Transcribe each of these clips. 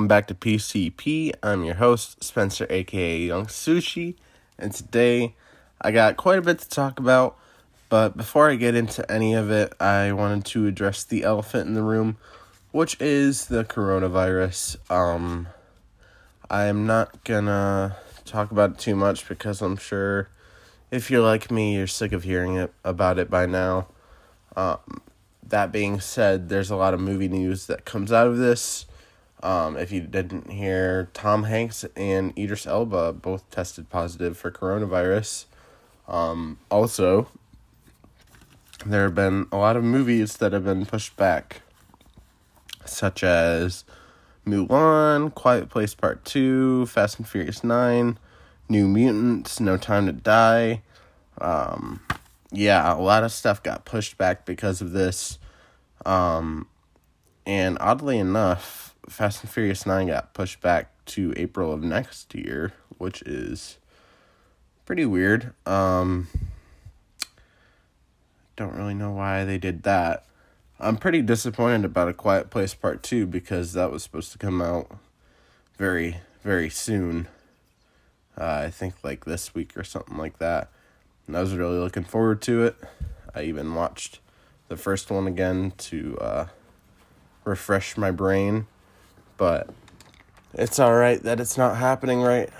Welcome back to PCP. I'm your host, Spencer, aka Young Sushi, and today I got quite a bit to talk about. But before I get into any of it, I wanted to address the elephant in the room, which is the coronavirus. Um, I'm not gonna talk about it too much because I'm sure if you're like me, you're sick of hearing it about it by now. Um, that being said, there's a lot of movie news that comes out of this. Um, if you didn't hear, Tom Hanks and Idris Elba both tested positive for coronavirus. Um, also, there have been a lot of movies that have been pushed back, such as Mulan, Quiet Place Part 2, Fast and Furious 9, New Mutants, No Time to Die. Um, yeah, a lot of stuff got pushed back because of this. Um, and oddly enough, Fast and Furious 9 got pushed back to April of next year, which is pretty weird. Um, don't really know why they did that. I'm pretty disappointed about A Quiet Place Part 2 because that was supposed to come out very, very soon. Uh, I think like this week or something like that. And I was really looking forward to it. I even watched the first one again to uh, refresh my brain but it's all right that it's not happening right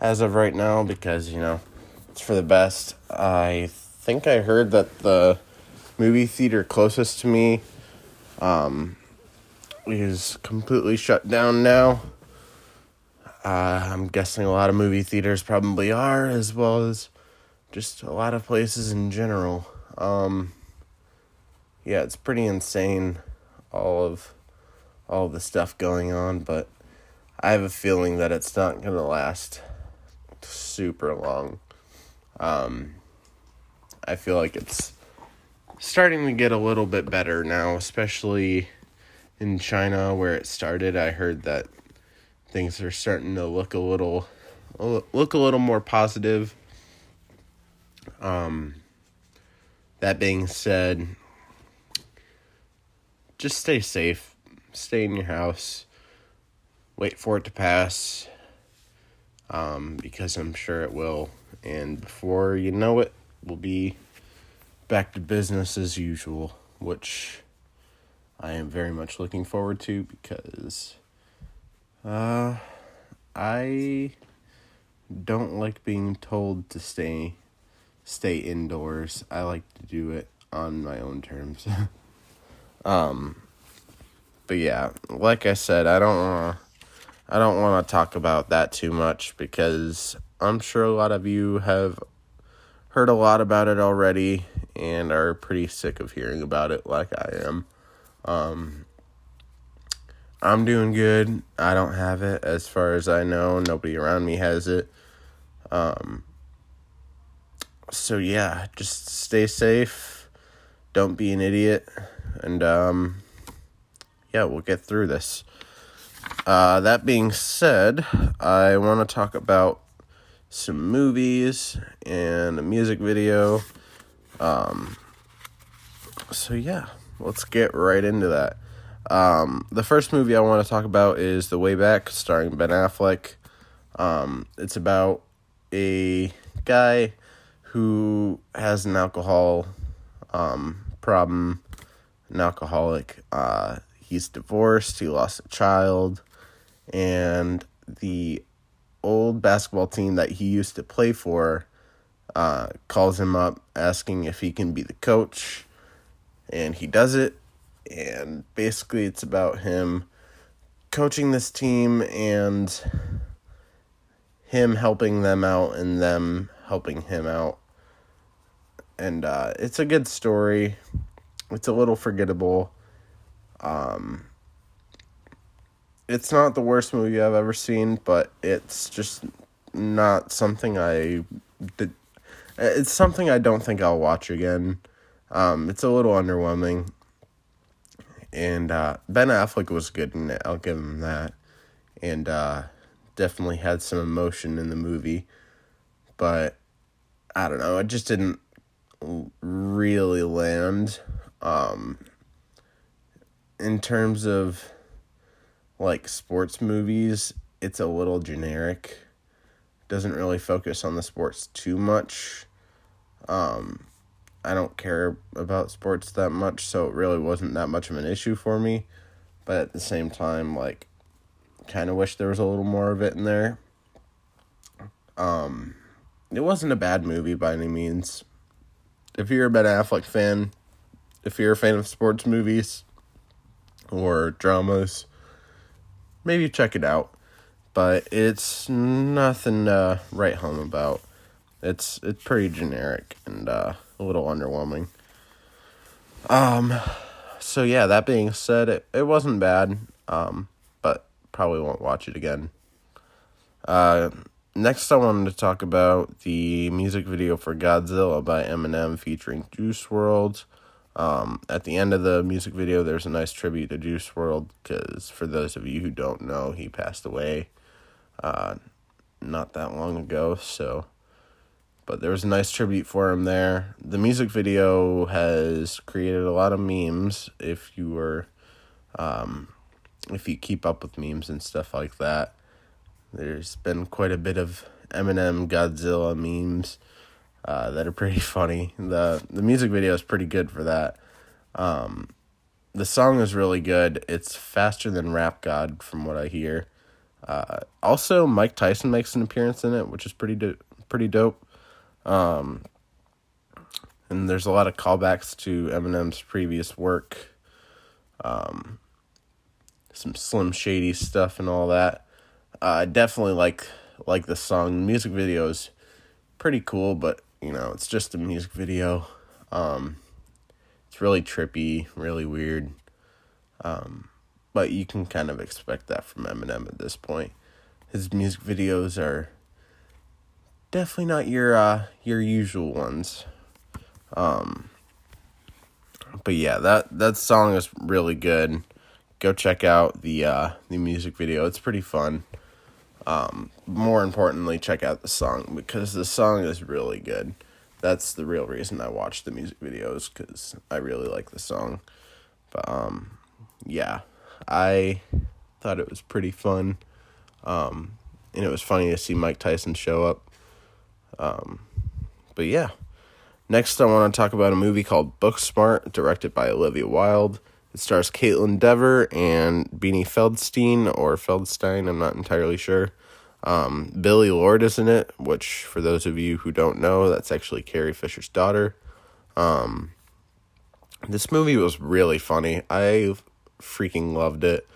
as of right now because you know it's for the best. I think I heard that the movie theater closest to me um, is completely shut down now. Uh, I'm guessing a lot of movie theaters probably are, as well as just a lot of places in general. Um, yeah, it's pretty insane. All of all the stuff going on, but I have a feeling that it's not going to last super long. Um, I feel like it's starting to get a little bit better now, especially in China where it started. I heard that things are starting to look a little look a little more positive. Um, that being said, just stay safe stay in your house, wait for it to pass, um, because I'm sure it will. And before you know it, we'll be back to business as usual, which I am very much looking forward to because uh, I don't like being told to stay stay indoors. I like to do it on my own terms. um but yeah, like I said, I don't want I don't want to talk about that too much because I'm sure a lot of you have heard a lot about it already and are pretty sick of hearing about it like I am. Um, I'm doing good. I don't have it as far as I know. Nobody around me has it. Um, so yeah, just stay safe. Don't be an idiot. And um yeah, we'll get through this. Uh, that being said, I want to talk about some movies and a music video. Um, so, yeah, let's get right into that. Um, the first movie I want to talk about is The Way Back, starring Ben Affleck. Um, it's about a guy who has an alcohol um, problem, an alcoholic. Uh, he's divorced, he lost a child, and the old basketball team that he used to play for uh, calls him up asking if he can be the coach, and he does it. And basically, it's about him coaching this team and him helping them out and them helping him out. And uh, it's a good story. It's a little forgettable. Um, it's not the worst movie I've ever seen, but it's just not something I did. It's something I don't think I'll watch again. Um, it's a little underwhelming. And uh, Ben Affleck was good in it. I'll give him that. And uh, definitely had some emotion in the movie. But I don't know. It just didn't really land. Um, in terms of like sports movies, it's a little generic. Doesn't really focus on the sports too much. Um, I don't care about sports that much, so it really wasn't that much of an issue for me. But at the same time, like, kind of wish there was a little more of it in there. Um, it wasn't a bad movie by any means. If you're a Ben Affleck fan, if you're a fan of sports movies or dramas, maybe check it out. But it's nothing to write home about. It's it's pretty generic and uh, a little underwhelming. Um, so yeah. That being said, it it wasn't bad. Um, but probably won't watch it again. Uh, next I wanted to talk about the music video for Godzilla by Eminem featuring Juice WRLD. Um, at the end of the music video, there's a nice tribute to Juice WRLD because for those of you who don't know, he passed away uh, not that long ago. So, but there was a nice tribute for him there. The music video has created a lot of memes. If you were, um, if you keep up with memes and stuff like that, there's been quite a bit of Eminem Godzilla memes uh, that are pretty funny. the The music video is pretty good for that. Um, the song is really good. It's faster than Rap God, from what I hear. Uh, also, Mike Tyson makes an appearance in it, which is pretty do- pretty dope. Um, and there's a lot of callbacks to Eminem's previous work. Um, some Slim Shady stuff and all that. I definitely like like the song. The music video is pretty cool, but you know, it's just a music video. Um, it's really trippy, really weird. Um, but you can kind of expect that from Eminem at this point. His music videos are definitely not your uh your usual ones. Um but yeah, that that song is really good. Go check out the uh the music video. It's pretty fun. Um more importantly, check out the song because the song is really good. That's the real reason I watch the music videos cuz I really like the song. But um yeah, I thought it was pretty fun. Um, and it was funny to see Mike Tyson show up. Um, but yeah. Next, I want to talk about a movie called Booksmart, directed by Olivia Wilde. It stars Kaitlyn Dever and Beanie Feldstein, or Feldstein, I'm not entirely sure. Um, Billie Lourd is in it, which, for those of you who don't know, that's actually Carrie Fisher's daughter. Um, this movie was really funny. I freaking loved it.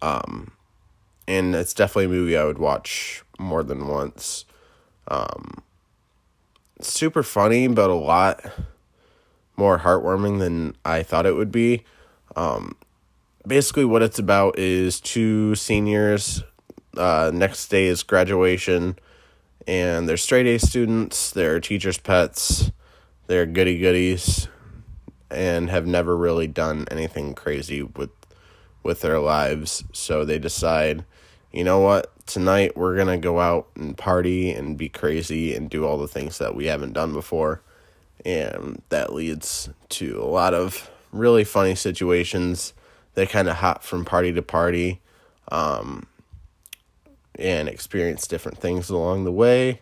Um, and it's definitely a movie I would watch more than once. Um, super funny, but a lot more heartwarming than I thought it would be. Um, basically, what it's about is two seniors. Uh, next day is graduation, and they're straight A students. They're teachers' pets. They're goody goodies, and have never really done anything crazy with with their lives. So they decide, you know what, tonight we're going to go out and party and be crazy and do all the things that we haven't done before. And that leads to a lot of really funny situations. They kind of hop from party to party um, and experience different things along the way.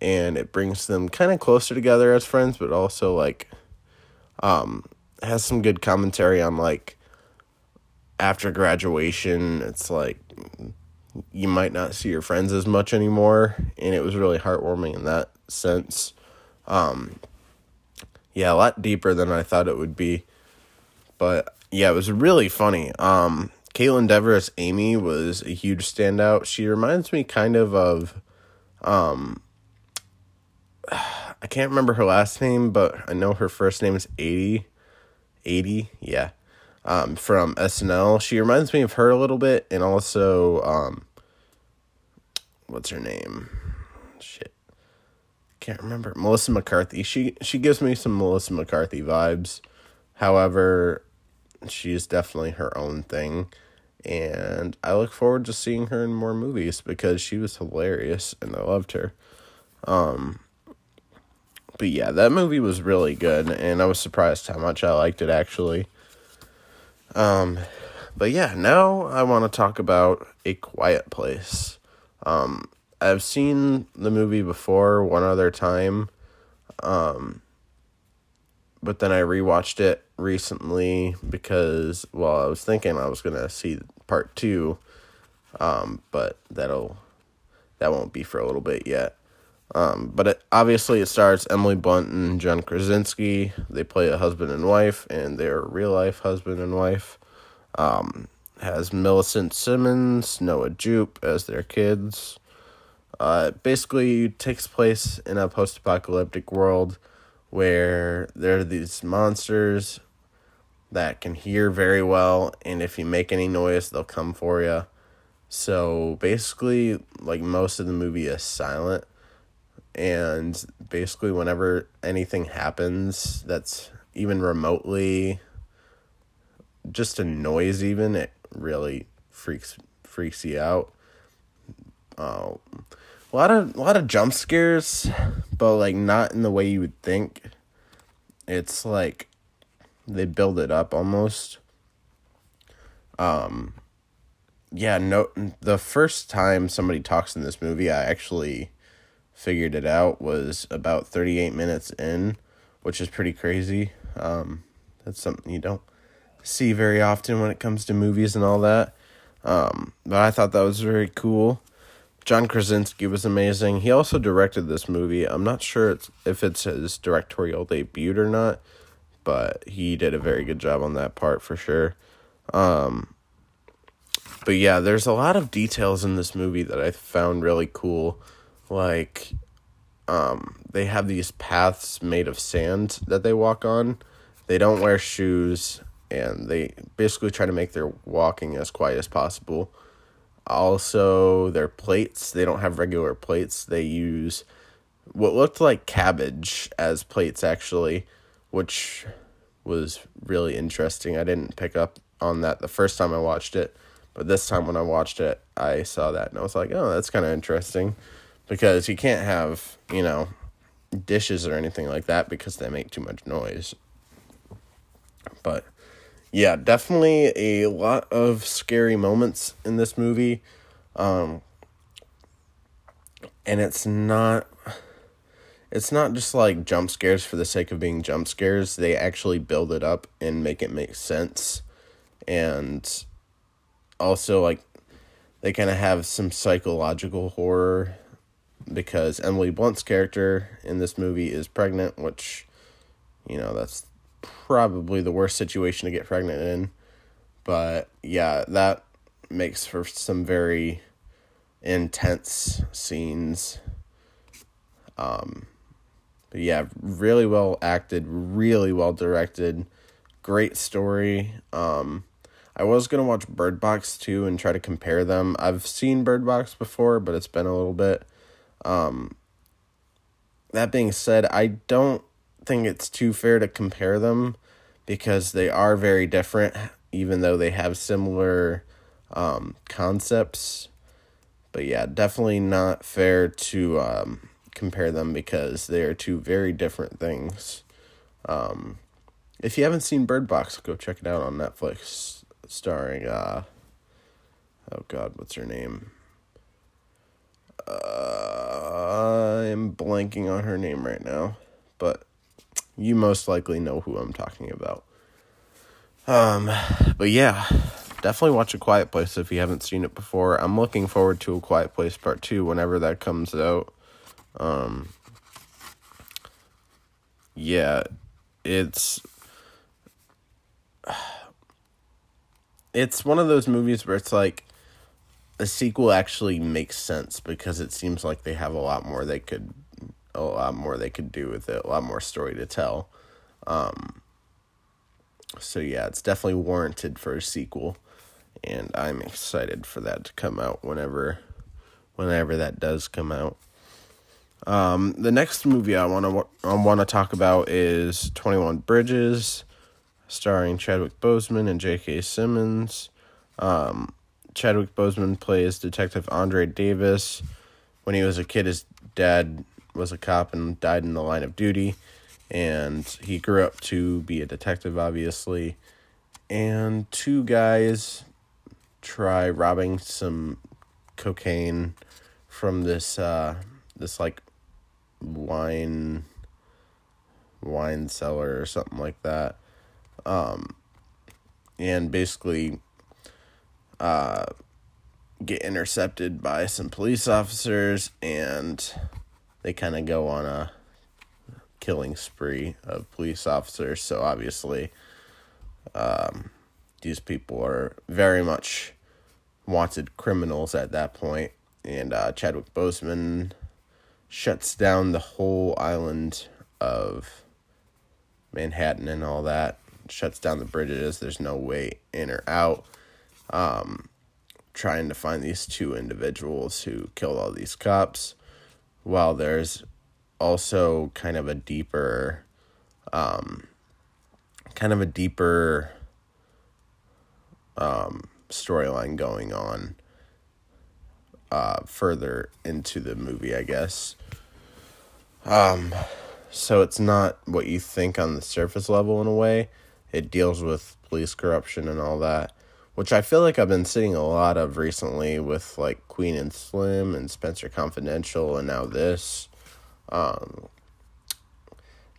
And it brings them kind of closer together as friends, but also like um, has some good commentary on like after graduation, it's like you might not see your friends as much anymore, and it was really heartwarming in that sense. Um, yeah, a lot deeper than I thought it would be, but yeah, it was really funny. Um, as Amy was a huge standout. She reminds me kind of of, um, I can't remember her last name, but I know her first name is Aidy. Aidy, yeah um, from SNL. She reminds me of her a little bit, and also, um, what's her name? Shit, can't remember. Melissa McCarthy. She she gives me some Melissa McCarthy vibes. However, she is definitely her own thing, and I look forward to seeing her in more movies because she was hilarious and I loved her. Um, but yeah, that movie was really good, and I was surprised how much I liked it actually. Um, but yeah, now I want to talk about A Quiet Place. Um, I've seen the movie before one other time, um, but then I rewatched it recently because, well, I was thinking I was gonna see part two, um, but that'll that won't be for a little bit yet. Um, but it, obviously, it stars Emily Blunt and John Krasinski. They play a husband and wife, and they're real life husband and wife. Um, has Millicent Simmonds, Noah Jupe as their kids. Uh, basically takes place in a post apocalyptic world where there are these monsters that can hear very well, and if you make any noise, they'll come for you. So basically, like most of the movie is silent, and basically, whenever anything happens that's even remotely just a noise, even it really freaks freaks you out. Uh, a lot of a lot of jump scares, but like not in the way you would think. It's like they build it up almost. Um yeah, no the first time somebody talks in this movie I actually figured it out was about 38 minutes in, which is pretty crazy. Um that's something you don't see very often when it comes to movies and all that. Um but I thought that was very cool. John Krasinski was amazing. He also directed this movie. I'm not sure it's, if it's his directorial debut or not, but he did a very good job on that part for sure. Um, but yeah, there's a lot of details in this movie that I found really cool. Like, um, they have these paths made of sand that they walk on. They don't wear shoes, and they basically try to make their walking as quiet as possible also, their plates, they don't have regular plates. They use what looked like cabbage as plates, actually, which was really interesting. I didn't pick up on that the first time I watched it, but this time when I watched it, I saw that and I was like, oh, that's kind of interesting because you can't have, you know, dishes or anything like that because they make too much noise. But yeah, definitely a lot of scary moments in this movie. Um, and it's not it's not just like jump scares for the sake of being jump scares. They actually build it up and make it make sense. And also like they kind of have some psychological horror because Emily Blunt's character in this movie is pregnant, which you know, that's probably the worst situation to get pregnant in. But yeah, that makes for some very intense scenes. Um, but yeah, really well acted, really well directed, great story. Um, I was gonna watch Bird Box too and try to compare them. I've seen Bird Box before, but it's been a little bit. Um, that being said, I don't think it's too fair to compare them because they are very different, even though they have similar um, concepts. But yeah, definitely not fair to um, compare them because they are two very different things. Um, if you haven't seen Bird Box, go check it out on Netflix, starring uh, oh god, what's her name? Uh, I'm blanking on her name right now, but you most likely know who I'm talking about. Um, but yeah, definitely watch A Quiet Place if you haven't seen it before. I'm looking forward to A Quiet Place Part 2 whenever that comes out. Um, yeah, it's it's one of those movies where it's like a sequel actually makes sense because it seems like they have a lot more they could a lot more they could do with it, a lot more story to tell. Um, so yeah, it's definitely warranted for a sequel, and I'm excited for that to come out whenever, whenever that does come out. Um, the next movie I want to I want to talk about is Twenty One Bridges, starring Chadwick Boseman and J.K. Simmons. Um, Chadwick Boseman plays Detective Andre Davis. When he was a kid, his dad was a cop and died in the line of duty. And he grew up to be a detective, obviously. and two guys try robbing some cocaine from this uh this like wine wine cellar or something like that um and basically uh get intercepted by some police officers and they kind of go on a killing spree of police officers so obviously um these people are very much wanted criminals at that point. and uh, Chadwick Boseman shuts down the whole island of Manhattan and all that. Shuts down the bridges. There's no way in or out. Um, trying to find these two individuals who killed all these cops. While there's also kind of a deeper, um, kind of a deeper um, storyline going on uh, further into the movie, I guess. Um, so it's not what you think on the surface level in a way. It deals with police corruption and all that, which I feel like I've been seeing a lot of recently with like Queen and Slim and Spencer Confidential and now this. Um,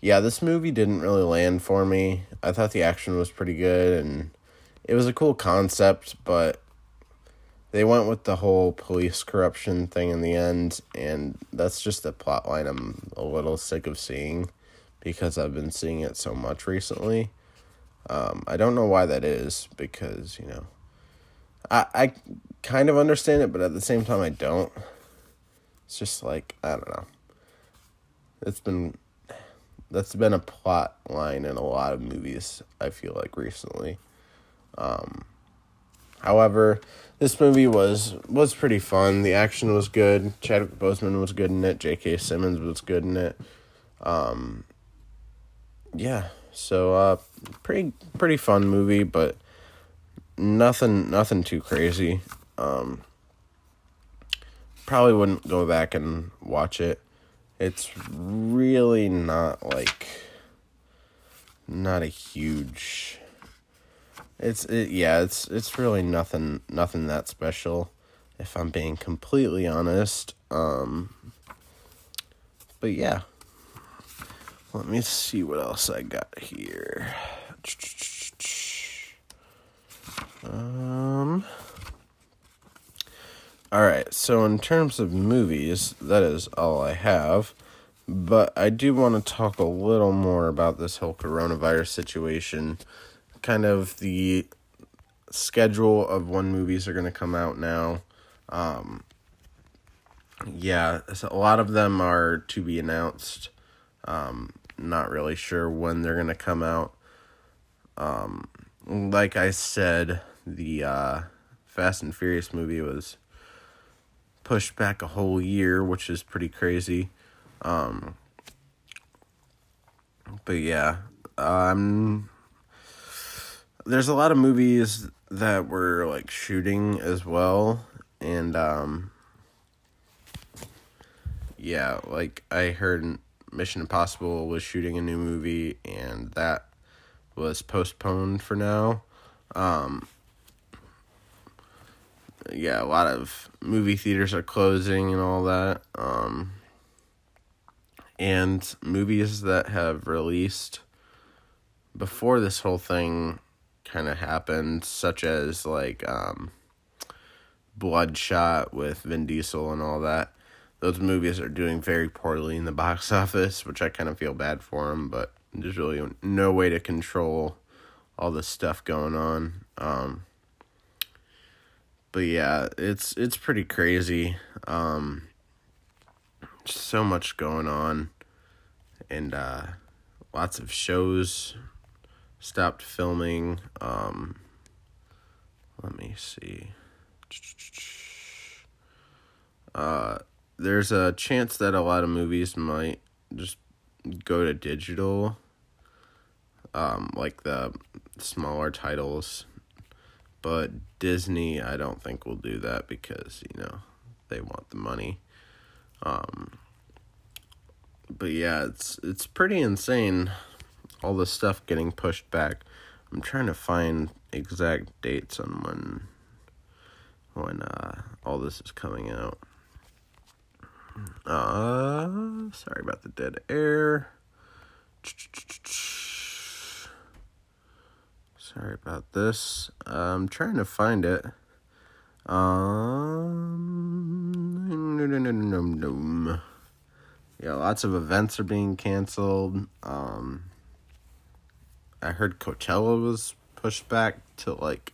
yeah, this movie didn't really land for me. I thought the action was pretty good and it was a cool concept, but they went with the whole police corruption thing in the end, and that's just a plot line I'm a little sick of seeing because I've been seeing it so much recently. Um, I don't know why that is because, you know, I, I kind of understand it, but at the same time, I don't. It's just like, I don't know. It's been, that's been a plot line in a lot of movies, I feel like recently. Um, however, this movie was was pretty fun. The action was good. Chadwick Boseman was good in it. J.K. Simmons was good in it. Um, yeah, so uh, pretty pretty fun movie, but nothing nothing too crazy. Um, probably wouldn't go back and watch it. It's really not like not a huge it's it, yeah, it's it's really nothing nothing that special if I'm being completely honest. Um but yeah. Let me see what else I got here. Um All right, so in terms of movies, that is all I have. But I do want to talk a little more about this whole coronavirus situation kind of the schedule of when movies are going to come out now. Um, yeah, a lot of them are to be announced. Um, not really sure when they're going to come out. Um, like I said, the uh, Fast and Furious movie was pushed back a whole year, which is pretty crazy. Um, but yeah, I'm there's a lot of movies that were like shooting as well and um yeah like i heard mission impossible was shooting a new movie and that was postponed for now um yeah a lot of movie theaters are closing and all that um and movies that have released before this whole thing kind of happened, such as like um, Bloodshot with Vin Diesel and all that. Those movies are doing very poorly in the box office, which I kind of feel bad for them, but there's really no way to control all the stuff going on. Um, but yeah, it's it's pretty crazy. Um, so much going on, and uh, lots of shows stopped filming. Um, let me see. Uh, there's a chance that a lot of movies might just go to digital. Um, like the smaller titles. But Disney, I don't think will do that because, you know, they want the money. Um, but yeah, it's it's pretty insane all this stuff getting pushed back. I'm trying to find exact dates on when when uh, all this is coming out. Uh, sorry about the dead air. Sorry about this. I'm trying to find it. Um, yeah, lots of events are being canceled. Um, I heard Coachella was pushed back to like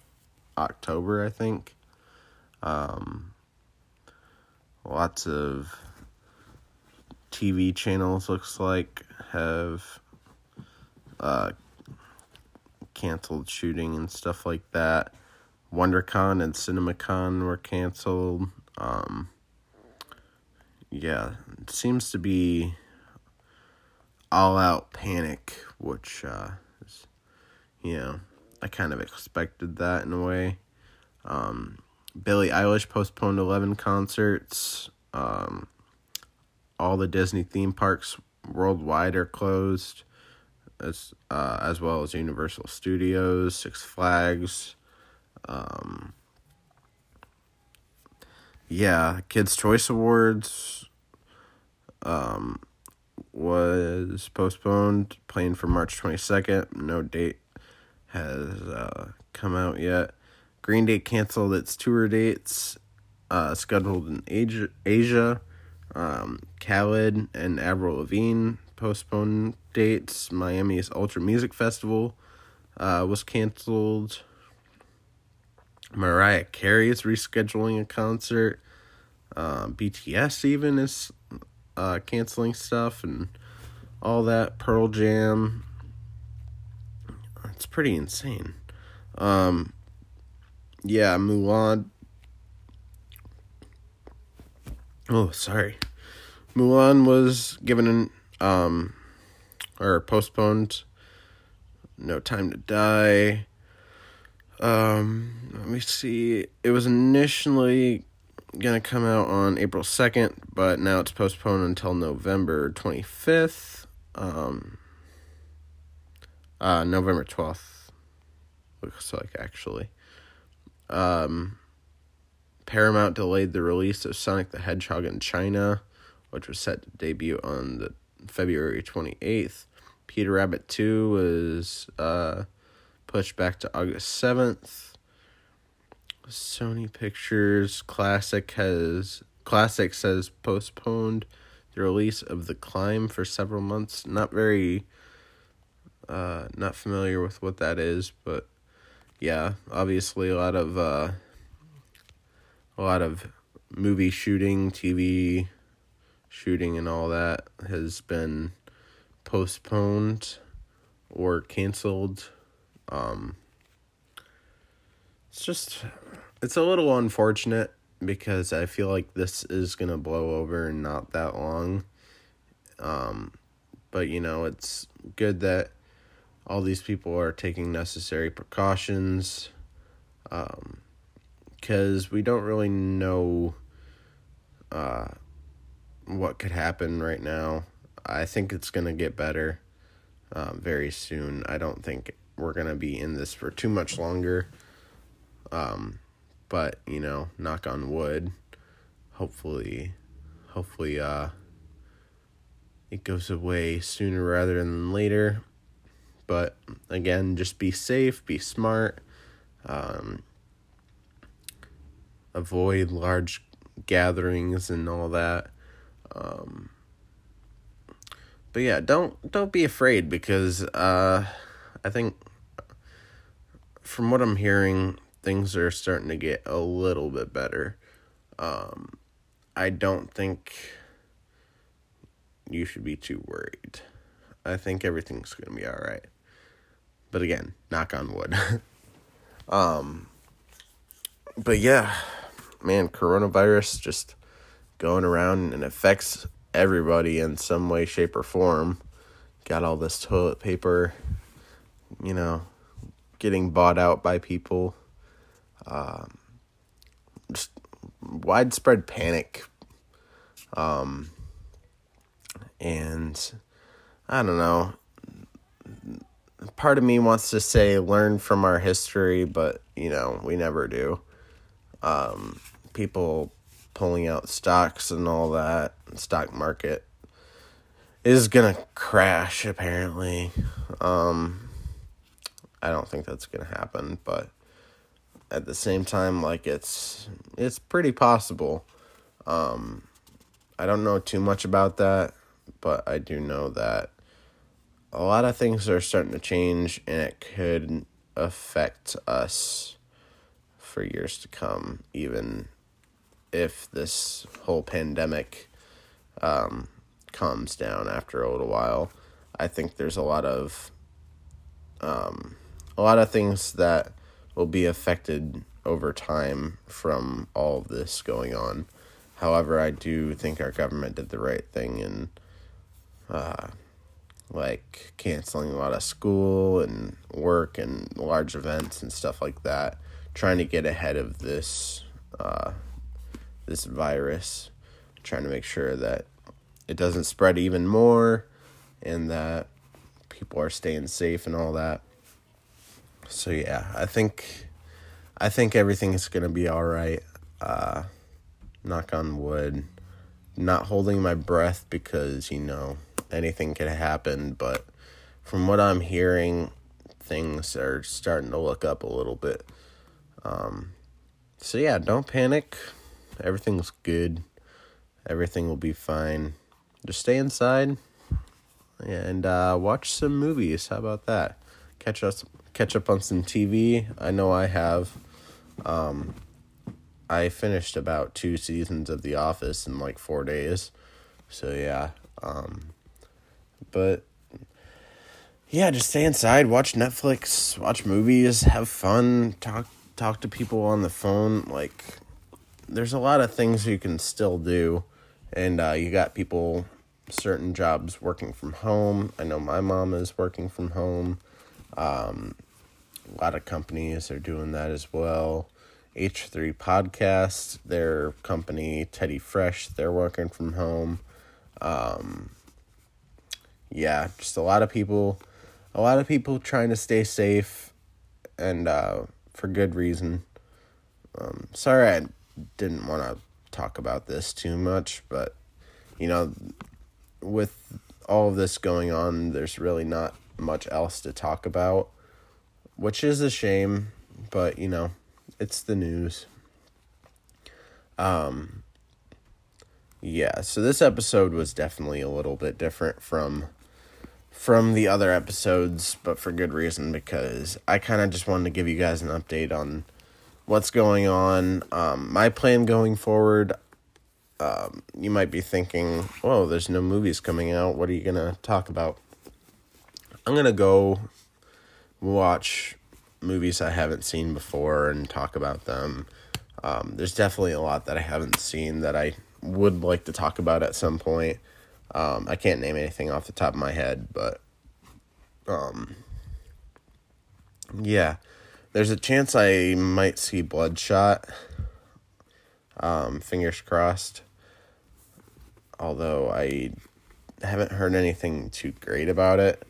October, I think. Um, lots of TV channels looks like have uh, canceled shooting and stuff like that. WonderCon and CinemaCon were canceled. Um, yeah, it seems to be all out panic, which, uh, is, you know, I kind of expected that in a way. Um, Billie Eilish postponed 11 concerts. Um, all the Disney theme parks worldwide are closed, as uh, as well as Universal Studios, Six Flags. Um, yeah, Kids Choice Awards um, was postponed, planned for March twenty second. No date has uh, come out yet. Green Day canceled its tour dates uh, scheduled in Asia. Asia. Um, Khaled and Avril Lavigne postponed dates. Miami's Ultra Music Festival uh, was canceled. Mariah Carey is rescheduling a concert. Uh, BTS even is uh, canceling stuff and all that. Pearl Jam. It's pretty insane. Um, yeah, Mulan. Oh, sorry. Mulan was given an um or postponed. No Time to Die. Um, let me see. It was initially gonna come out on April second, but now it's postponed until November twenty fifth. Um, uh, November twelfth. Looks like actually. Um, Paramount delayed the release of Sonic the Hedgehog in China, which was set to debut on the February 28th. Peter Rabbit 2 was uh, pushed back to August 7th. Sony Pictures Classic has Classic says postponed the release of The Climb for several months. Not very uh not familiar with what that is, but yeah, obviously a lot of uh, a lot of movie shooting, TV shooting, and all that has been postponed or canceled. Um, it's just it's a little unfortunate because I feel like this is gonna blow over in not that long. Um, but you know, it's good that all these people are taking necessary precautions because we don't really know uh, what could happen right now. I think it's going to get better um, very soon. I don't think we're going to be in this for too much longer. Um, but, you know, knock on wood, hopefully, hopefully, uh, it goes away sooner rather than later. But again, just be safe, be smart, um, avoid large gatherings and all that. Um, but yeah, don't don't be afraid because uh, I think from what I'm hearing, things are starting to get a little bit better. Um, I don't think you should be too worried. I think everything's gonna be all right. But again, knock on wood. um but yeah, man, coronavirus just going around and affects everybody in some way, shape, or form. Got all this toilet paper, you know, getting bought out by people. Um, just widespread panic. Um, and I don't know part of me wants to say learn from our history, but you know, we never do. Um, people pulling out stocks and all that, stock market is gonna crash apparently. Um, I don't think that's gonna happen, but at the same time, like it's it's pretty possible. Um, I don't know too much about that, but I do know that a lot of things are starting to change and it could affect us for years to come, even if this whole pandemic um, calms down after a little while. I think there's a lot of um, a lot of things that will be affected over time from all of this going on. However, I do think our government did the right thing in uh, like canceling a lot of school and work and large events and stuff like that, trying to get ahead of this uh, this virus, trying to make sure that it doesn't spread even more and that people are staying safe and all that. So yeah, I think I think everything is gonna be all right. Uh, knock on wood. Not holding my breath because you know anything could happen, but from what I'm hearing, things are starting to look up a little bit. Um, so yeah, don't panic. Everything's good. Everything will be fine. Just stay inside and uh, watch some movies. How about that? Catch us catch up on some TV. I know I have. Um, I finished about two seasons of The Office in like four days. So yeah. Um, but yeah, just stay inside, watch Netflix, watch movies, have fun, talk talk to people on the phone. Like, there's a lot of things you can still do, and uh, you got people certain jobs working from home. I know my mom is working from home. Um, a lot of companies are doing that as well. H3 Podcast, their company, Teddy Fresh, they're working from home. Um, yeah, just a lot of people, a lot of people trying to stay safe, and uh, for good reason. Um, sorry, I didn't want to talk about this too much, but you know, with all of this going on, there's really not much else to talk about, which is a shame, but you know, it's the news. Um, yeah, so this episode was definitely a little bit different from from the other episodes, but for good reason because I kind of just wanted to give you guys an update on what's going on. Um, my plan going forward, um, you might be thinking, "Oh, there's no movies coming out. What are you gonna talk about?" I'm gonna go watch movies I haven't seen before and talk about them. Um, there's definitely a lot that I haven't seen that I would like to talk about at some point. Um, I can't name anything off the top of my head, but um, yeah, there's a chance I might see Bloodshot. Um, fingers crossed. Although I haven't heard anything too great about it,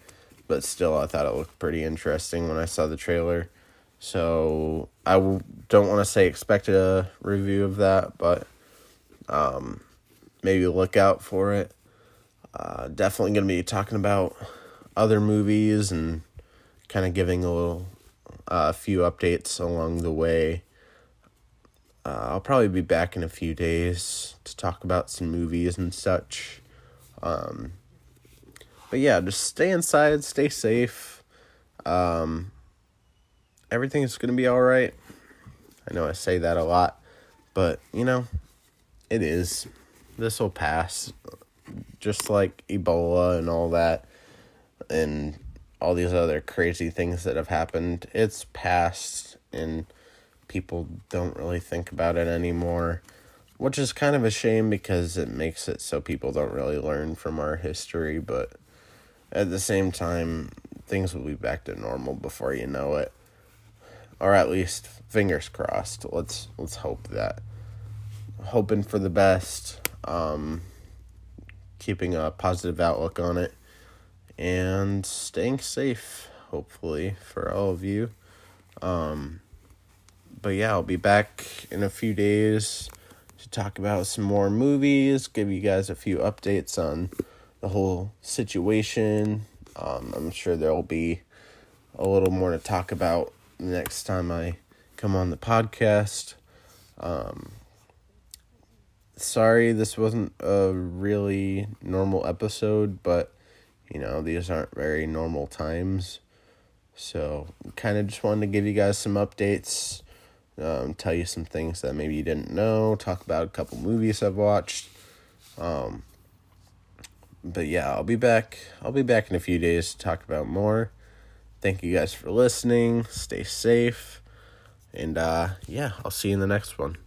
but still, I thought it looked pretty interesting when I saw the trailer. So I w- don't want to say expect a review of that, but um, maybe look out for it. Uh, definitely going to be talking about other movies and kind of giving a little a few updates along the way. Uh, I'll probably be back in a few days to talk about some movies and such. Um, but yeah, just stay inside, stay safe. Um, everything's gonna be all right. I know I say that a lot, but you know, it is. This will pass just like Ebola and all that, and all these other crazy things that have happened. It's past, and people don't really think about it anymore, which is kind of a shame because it makes it so people don't really learn from our history. But at the same time, things will be back to normal before you know it, or at least fingers crossed. Let's let's hope that. Hoping for the best. Um, keeping a positive outlook on it, and staying safe. hopefully, for all of you. Um, but yeah, I'll be back in a few days to talk about some more movies, give you guys a few updates on the whole situation. Um, I'm sure there'll be a little more to talk about next time I come on the podcast. Um, sorry this wasn't a really normal episode, but you know, these aren't very normal times. So, kind of just wanted to give you guys some updates, um, tell you some things that maybe you didn't know, talk about a couple movies I've watched. Um, but yeah, I'll be back. I'll be back in a few days to talk about more. Thank you guys for listening. Stay safe. And uh, yeah, I'll see you in the next one.